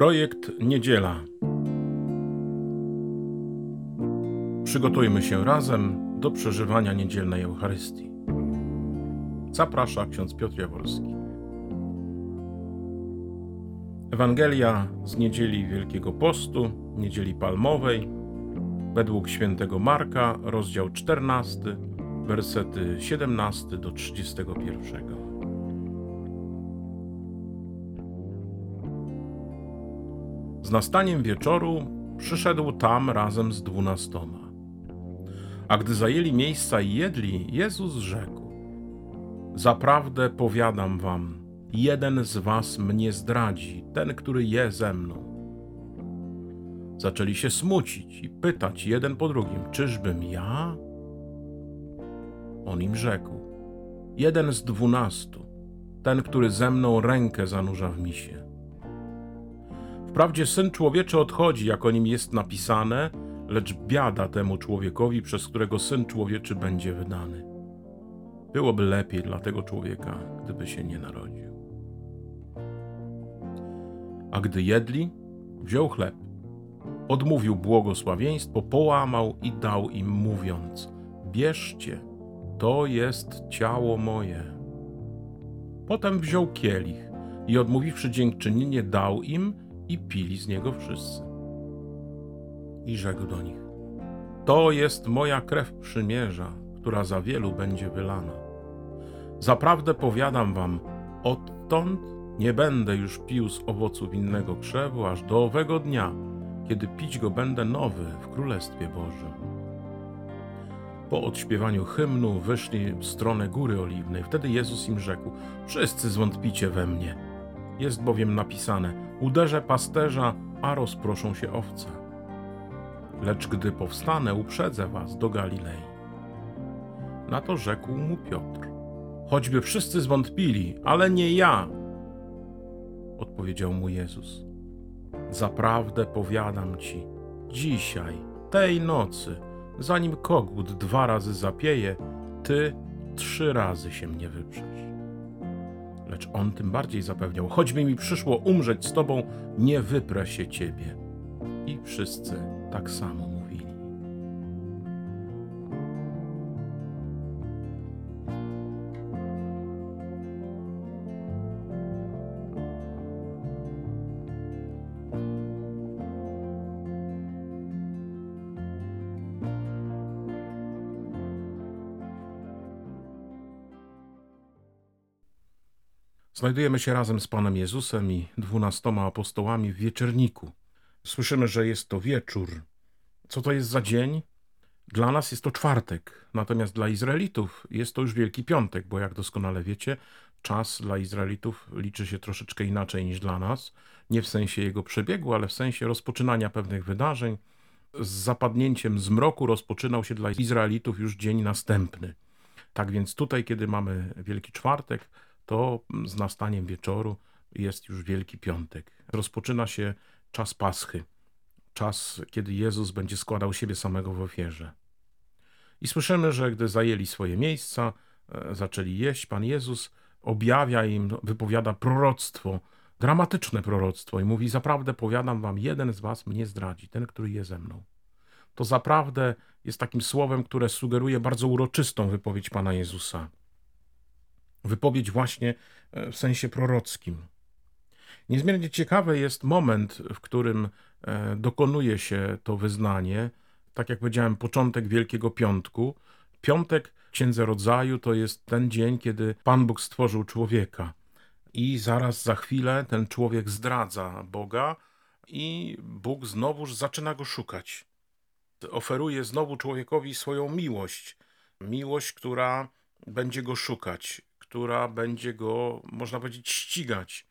Projekt Niedziela. Przygotujmy się razem do przeżywania niedzielnej Eucharystii. Zaprasza ksiądz Piotr Jaworski. Ewangelia z niedzieli Wielkiego Postu, niedzieli Palmowej, według świętego Marka, rozdział 14, wersety 17 do 31. Z nastaniem wieczoru przyszedł tam razem z dwunastoma. A gdy zajęli miejsca i jedli, Jezus rzekł: Zaprawdę powiadam wam, jeden z was mnie zdradzi, ten, który je ze mną. Zaczęli się smucić i pytać jeden po drugim: Czyżbym ja? On im rzekł: Jeden z dwunastu, ten, który ze mną rękę zanurza w misie. Wprawdzie syn człowieczy odchodzi, jak o nim jest napisane, lecz biada temu człowiekowi, przez którego syn człowieczy będzie wydany. Byłoby lepiej dla tego człowieka, gdyby się nie narodził. A gdy jedli, wziął chleb, odmówił błogosławieństwo, połamał i dał im, mówiąc: Bierzcie, to jest ciało moje. Potem wziął kielich i odmówiwszy dziękczynienie, dał im i pili z niego wszyscy. I rzekł do nich: To jest moja krew przymierza, która za wielu będzie wylana. Zaprawdę powiadam wam, odtąd nie będę już pił z owoców innego krzewu, aż do owego dnia, kiedy pić go będę nowy w Królestwie Bożym. Po odśpiewaniu hymnu wyszli w stronę Góry Oliwnej. Wtedy Jezus im rzekł: Wszyscy zwątpicie we mnie. Jest bowiem napisane: Uderzę pasterza, a rozproszą się owce. Lecz gdy powstanę, uprzedzę was do Galilei. Na to rzekł mu Piotr: Choćby wszyscy zwątpili, ale nie ja. Odpowiedział mu Jezus: Zaprawdę powiadam ci, dzisiaj, tej nocy, zanim kogut dwa razy zapieje, ty trzy razy się mnie wyprzesz. Lecz on tym bardziej zapewniał: Choćby mi przyszło umrzeć z tobą, nie wyprę się ciebie. I wszyscy tak samo Znajdujemy się razem z Panem Jezusem i dwunastoma apostołami w wieczerniku. Słyszymy, że jest to wieczór. Co to jest za dzień? Dla nas jest to czwartek, natomiast dla Izraelitów jest to już Wielki Piątek, bo jak doskonale wiecie, czas dla Izraelitów liczy się troszeczkę inaczej niż dla nas. Nie w sensie jego przebiegu, ale w sensie rozpoczynania pewnych wydarzeń. Z zapadnięciem zmroku rozpoczynał się dla Izraelitów już dzień następny. Tak więc tutaj, kiedy mamy Wielki Czwartek, to z nastaniem wieczoru jest już Wielki Piątek. Rozpoczyna się czas Paschy, czas, kiedy Jezus będzie składał siebie samego w ofierze. I słyszymy, że gdy zajęli swoje miejsca, e, zaczęli jeść, Pan Jezus objawia im, wypowiada proroctwo, dramatyczne proroctwo i mówi: Zaprawdę powiadam wam, jeden z was mnie zdradzi, ten, który je ze mną. To zaprawdę jest takim słowem, które sugeruje bardzo uroczystą wypowiedź Pana Jezusa wypowiedź właśnie e, w sensie prorockim. Niezmiernie ciekawy jest moment, w którym e, dokonuje się to wyznanie. Tak jak powiedziałem, początek Wielkiego Piątku. Piątek Księdze Rodzaju to jest ten dzień, kiedy Pan Bóg stworzył człowieka. I zaraz za chwilę ten człowiek zdradza Boga i Bóg znowuż zaczyna go szukać. Oferuje znowu człowiekowi swoją miłość. Miłość, która będzie go szukać która będzie go, można powiedzieć, ścigać.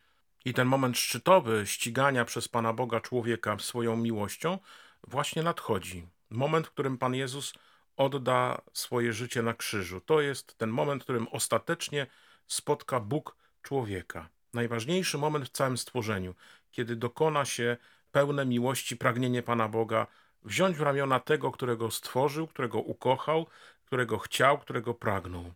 I ten moment szczytowy ścigania przez Pana Boga człowieka swoją miłością właśnie nadchodzi. Moment, w którym Pan Jezus odda swoje życie na krzyżu. To jest ten moment, w którym ostatecznie spotka Bóg człowieka. Najważniejszy moment w całym stworzeniu, kiedy dokona się pełne miłości pragnienie Pana Boga wziąć w ramiona tego, którego stworzył, którego ukochał, którego chciał, którego pragnął.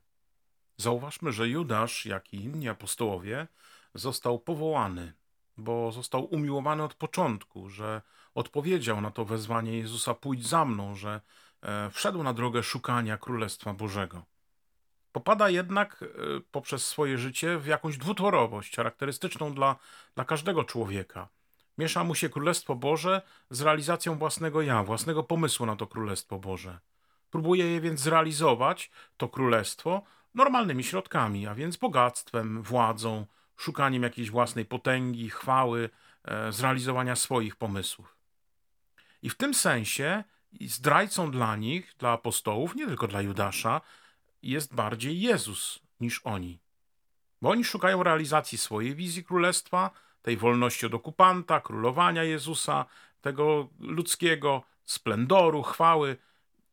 Zauważmy, że Judasz, jak i inni apostołowie, został powołany. bo został umiłowany od początku, że odpowiedział na to wezwanie Jezusa: pójdź za mną, że e, wszedł na drogę szukania Królestwa Bożego. Popada jednak e, poprzez swoje życie w jakąś dwutorowość, charakterystyczną dla, dla każdego człowieka. Miesza mu się Królestwo Boże z realizacją własnego ja, własnego pomysłu na to Królestwo Boże. Próbuje je więc zrealizować, to Królestwo, normalnymi środkami, a więc bogactwem, władzą, szukaniem jakiejś własnej potęgi, chwały, e, zrealizowania swoich pomysłów. I w tym sensie zdrajcą dla nich, dla apostołów, nie tylko dla Judasza, jest bardziej Jezus niż oni. Bo oni szukają realizacji swojej wizji królestwa, tej wolności od okupanta, królowania Jezusa, tego ludzkiego splendoru, chwały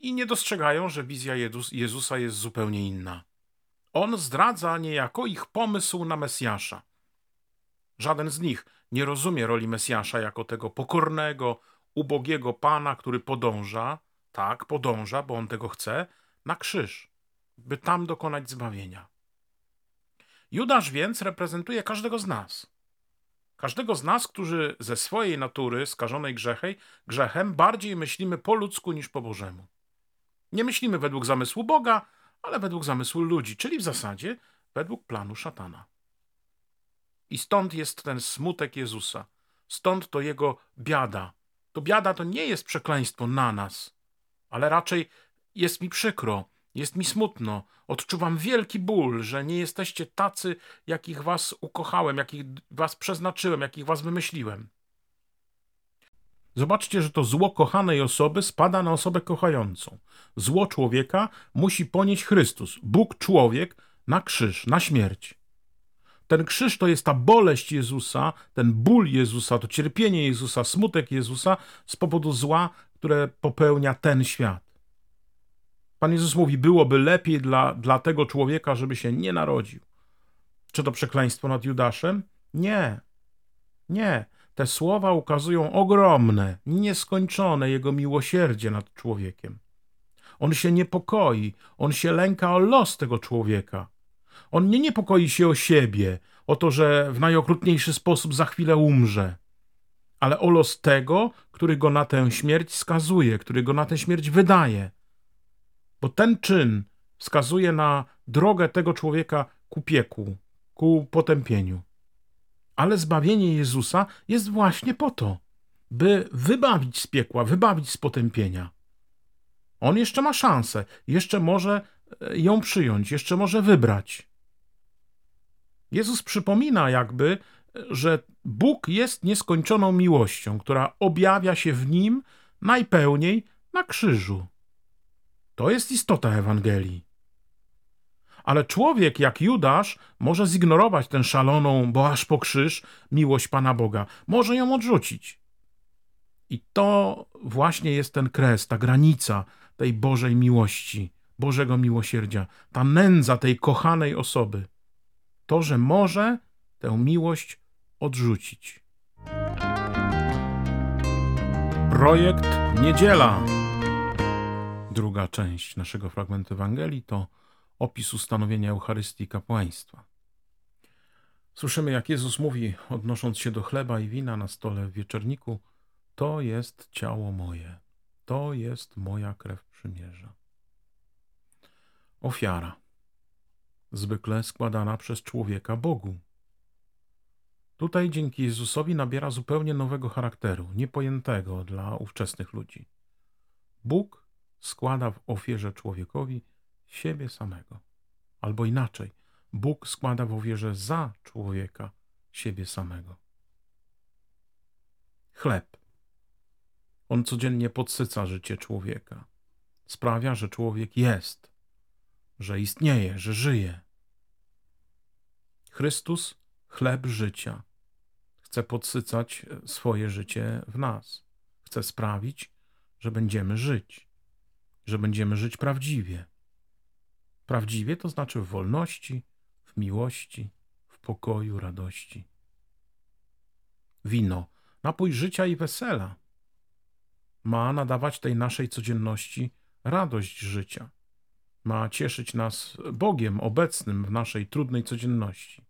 i nie dostrzegają, że wizja Jezusa jest zupełnie inna. On zdradza niejako ich pomysł na Mesjasza. Żaden z nich nie rozumie roli Mesjasza jako tego pokornego, ubogiego Pana, który podąża, tak, podąża, bo on tego chce, na krzyż, by tam dokonać zbawienia. Judasz więc reprezentuje każdego z nas. Każdego z nas, którzy ze swojej natury skażonej grzechej, grzechem bardziej myślimy po ludzku niż po Bożemu. Nie myślimy według zamysłu Boga, ale według zamysłu ludzi, czyli w zasadzie według planu szatana. I stąd jest ten smutek Jezusa, stąd to jego biada. To biada to nie jest przekleństwo na nas, ale raczej jest mi przykro, jest mi smutno, odczuwam wielki ból, że nie jesteście tacy, jakich was ukochałem, jakich was przeznaczyłem, jakich was wymyśliłem. Zobaczcie, że to zło kochanej osoby spada na osobę kochającą. Zło człowieka musi ponieść Chrystus, Bóg człowiek, na krzyż, na śmierć. Ten krzyż to jest ta boleść Jezusa, ten ból Jezusa, to cierpienie Jezusa, smutek Jezusa z powodu zła, które popełnia ten świat. Pan Jezus mówi: Byłoby lepiej dla, dla tego człowieka, żeby się nie narodził. Czy to przekleństwo nad Judaszem? Nie. Nie. Te słowa ukazują ogromne, nieskończone Jego miłosierdzie nad człowiekiem. On się niepokoi, on się lęka o los tego człowieka. On nie niepokoi się o siebie, o to, że w najokrutniejszy sposób za chwilę umrze, ale o los tego, który go na tę śmierć skazuje, który go na tę śmierć wydaje. Bo ten czyn wskazuje na drogę tego człowieka ku piekłu, ku potępieniu. Ale zbawienie Jezusa jest właśnie po to, by wybawić z piekła, wybawić z potępienia. On jeszcze ma szansę, jeszcze może e, ją przyjąć, jeszcze może wybrać. Jezus przypomina jakby, że Bóg jest nieskończoną miłością, która objawia się w nim najpełniej na krzyżu. To jest istota Ewangelii. Ale człowiek jak Judasz może zignorować tę szaloną, bo aż po krzyż, miłość Pana Boga. Może ją odrzucić. I to właśnie jest ten kres, ta granica tej Bożej miłości, Bożego miłosierdzia, ta nędza tej kochanej osoby. To, że może tę miłość odrzucić. Projekt Niedziela. Druga część naszego fragmentu Ewangelii to opis ustanowienia Eucharystii kapłaństwa. Słyszymy, jak Jezus mówi, odnosząc się do chleba i wina na stole w wieczorniku: To jest ciało moje, to jest moja krew przymierza. Ofiara, zwykle składana przez człowieka Bogu. Tutaj dzięki Jezusowi nabiera zupełnie nowego charakteru, niepojętego dla ówczesnych ludzi. Bóg składa w ofierze człowiekowi siebie samego. Albo inaczej, Bóg składa w ofierze za człowieka siebie samego. Chleb. On codziennie podsyca życie człowieka. Sprawia, że człowiek jest, że istnieje, że żyje. Chrystus, chleb życia, chce podsycać swoje życie w nas. Chce sprawić, że będziemy żyć że będziemy żyć prawdziwie. Prawdziwie to znaczy w wolności, w miłości, w pokoju, radości. Wino, napój życia i wesela, ma nadawać tej naszej codzienności radość życia. Ma cieszyć nas Bogiem obecnym w naszej trudnej codzienności.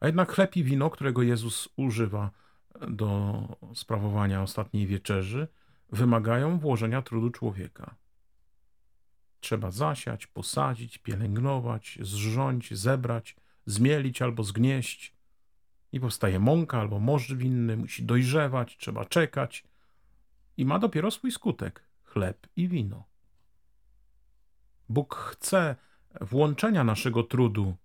A jednak chleb i wino, którego Jezus używa do sprawowania ostatniej wieczerzy, wymagają włożenia trudu człowieka. Trzeba zasiać, posadzić, pielęgnować, zrząć, zebrać, zmielić albo zgnieść. I powstaje mąka albo morz winny, musi dojrzewać, trzeba czekać. I ma dopiero swój skutek chleb i wino. Bóg chce włączenia naszego trudu,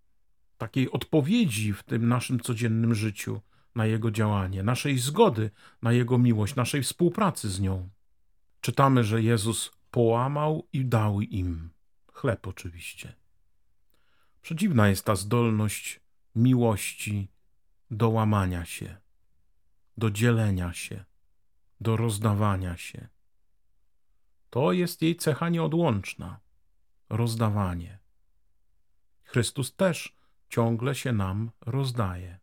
takiej odpowiedzi w tym naszym codziennym życiu na Jego działanie, naszej zgody na Jego miłość, naszej współpracy z nią. Czytamy, że Jezus połamał i dał im chleb, oczywiście. Przedziwna jest ta zdolność miłości do łamania się, do dzielenia się, do rozdawania się. To jest jej cecha nieodłączna rozdawanie. Chrystus też ciągle się nam rozdaje.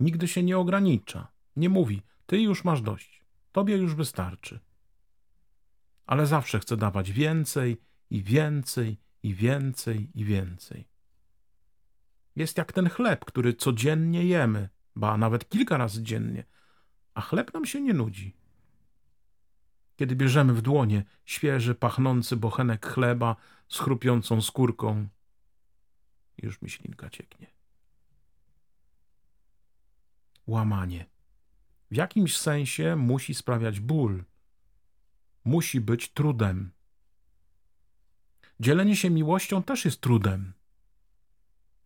Nigdy się nie ogranicza, nie mówi: Ty już masz dość, tobie już wystarczy. Ale zawsze chce dawać więcej i więcej i więcej i więcej. Jest jak ten chleb, który codziennie jemy, ba nawet kilka razy dziennie, a chleb nam się nie nudzi. Kiedy bierzemy w dłonie świeży, pachnący bochenek chleba z chrupiącą skórką, już mi ślinka cieknie. Łamanie. W jakimś sensie musi sprawiać ból. Musi być trudem. Dzielenie się miłością też jest trudem.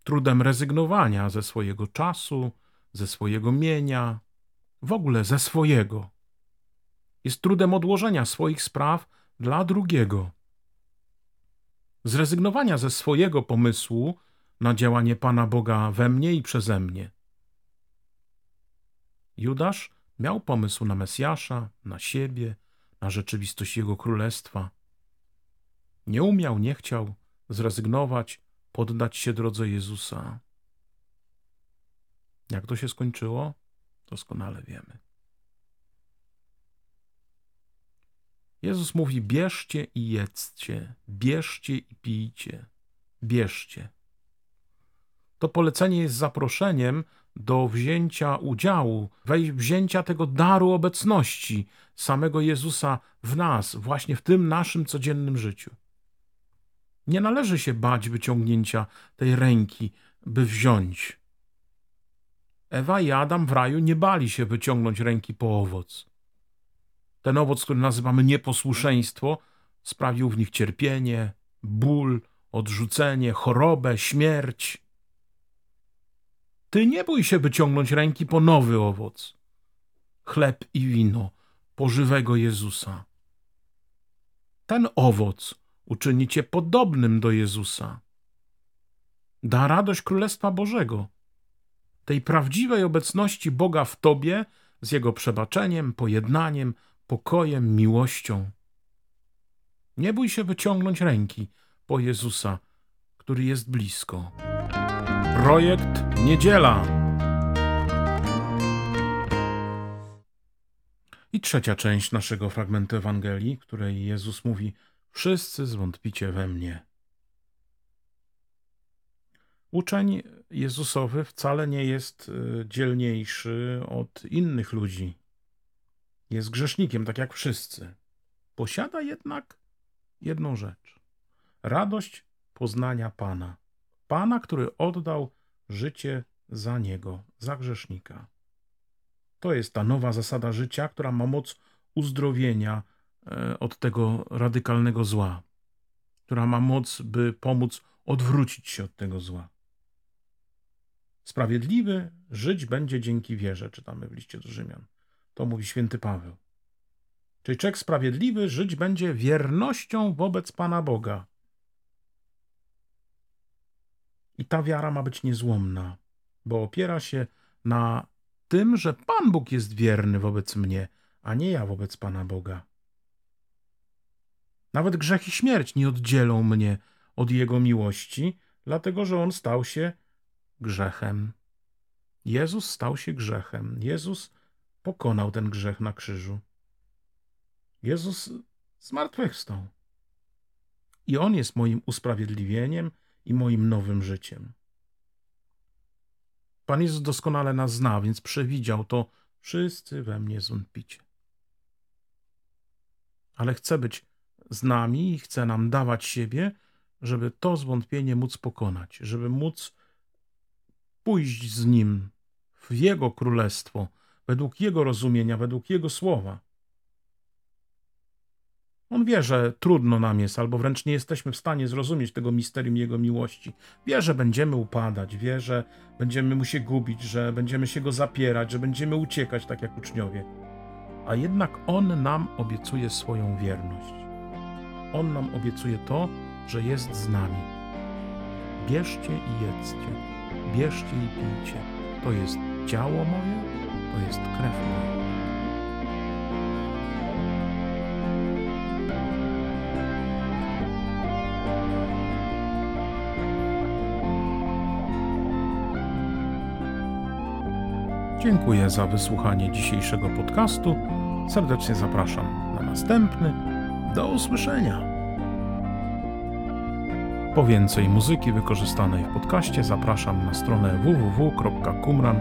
Trudem rezygnowania ze swojego czasu, ze swojego mienia, w ogóle ze swojego. Jest trudem odłożenia swoich spraw dla drugiego. Zrezygnowania ze swojego pomysłu na działanie Pana Boga we mnie i przeze mnie. Judasz miał pomysł na Mesjasza, na siebie, na rzeczywistość Jego królestwa. Nie umiał, nie chciał zrezygnować, poddać się drodze Jezusa. Jak to się skończyło? Doskonale wiemy. Jezus mówi: bierzcie i jedzcie, bierzcie i pijcie, bierzcie. To polecenie jest zaproszeniem do wzięcia udziału, wzięcia tego daru obecności samego Jezusa w nas, właśnie w tym naszym codziennym życiu. Nie należy się bać wyciągnięcia tej ręki, by wziąć. Ewa i Adam w raju nie bali się wyciągnąć ręki po owoc. Ten owoc, który nazywamy nieposłuszeństwo, sprawił w nich cierpienie, ból, odrzucenie, chorobę, śmierć. Ty nie bój się wyciągnąć ręki po nowy owoc chleb i wino pożywego Jezusa. Ten owoc uczyni cię podobnym do Jezusa. Da radość Królestwa Bożego, tej prawdziwej obecności Boga w tobie z Jego przebaczeniem, pojednaniem, pokojem, miłością. Nie bój się wyciągnąć ręki po Jezusa, który jest blisko. Projekt Niedziela. I trzecia część naszego fragmentu Ewangelii, której Jezus mówi: Wszyscy zwątpicie we mnie. Uczeń Jezusowy wcale nie jest e, dzielniejszy od innych ludzi. Jest grzesznikiem, tak jak wszyscy. Posiada jednak jedną rzecz: radość poznania Pana. Pana, który oddał życie za niego, za grzesznika. To jest ta nowa zasada życia, która ma moc uzdrowienia e, od tego radykalnego zła, która ma moc, by pomóc odwrócić się od tego zła. Sprawiedliwy żyć będzie dzięki wierze, czytamy w liście do Rzymian. To mówi święty Paweł. Czyli człowiek sprawiedliwy żyć będzie wiernością wobec Pana Boga. I ta wiara ma być niezłomna, bo opiera się na tym, że Pan Bóg jest wierny wobec mnie, a nie ja wobec Pana Boga. Nawet grzech i śmierć nie oddzielą mnie od Jego miłości, dlatego że On stał się grzechem. Jezus stał się grzechem. Jezus pokonał ten grzech na krzyżu. Jezus zmartwychwstał. I On jest moim usprawiedliwieniem i moim nowym życiem. Pan Jezus doskonale nas zna, więc przewidział to. Wszyscy we mnie zwątpicie. Ale chce być z nami i chce nam dawać siebie, żeby to zwątpienie móc pokonać, żeby móc pójść z Nim w Jego królestwo, według Jego rozumienia, według Jego słowa. On wie, że trudno nam jest, albo wręcz nie jesteśmy w stanie zrozumieć tego misterium Jego miłości. Wie, że będziemy upadać, wie, że będziemy mu się gubić, że będziemy się go zapierać, że będziemy uciekać, tak jak uczniowie. A jednak On nam obiecuje swoją wierność. On nam obiecuje to, że jest z nami. Bierzcie i jedzcie, bierzcie i pijcie. To jest ciało moje, to jest krew moja. Dziękuję za wysłuchanie dzisiejszego podcastu. Serdecznie zapraszam na następny. Do usłyszenia. Po więcej muzyki wykorzystanej w podcaście zapraszam na stronę www.kumran.pl.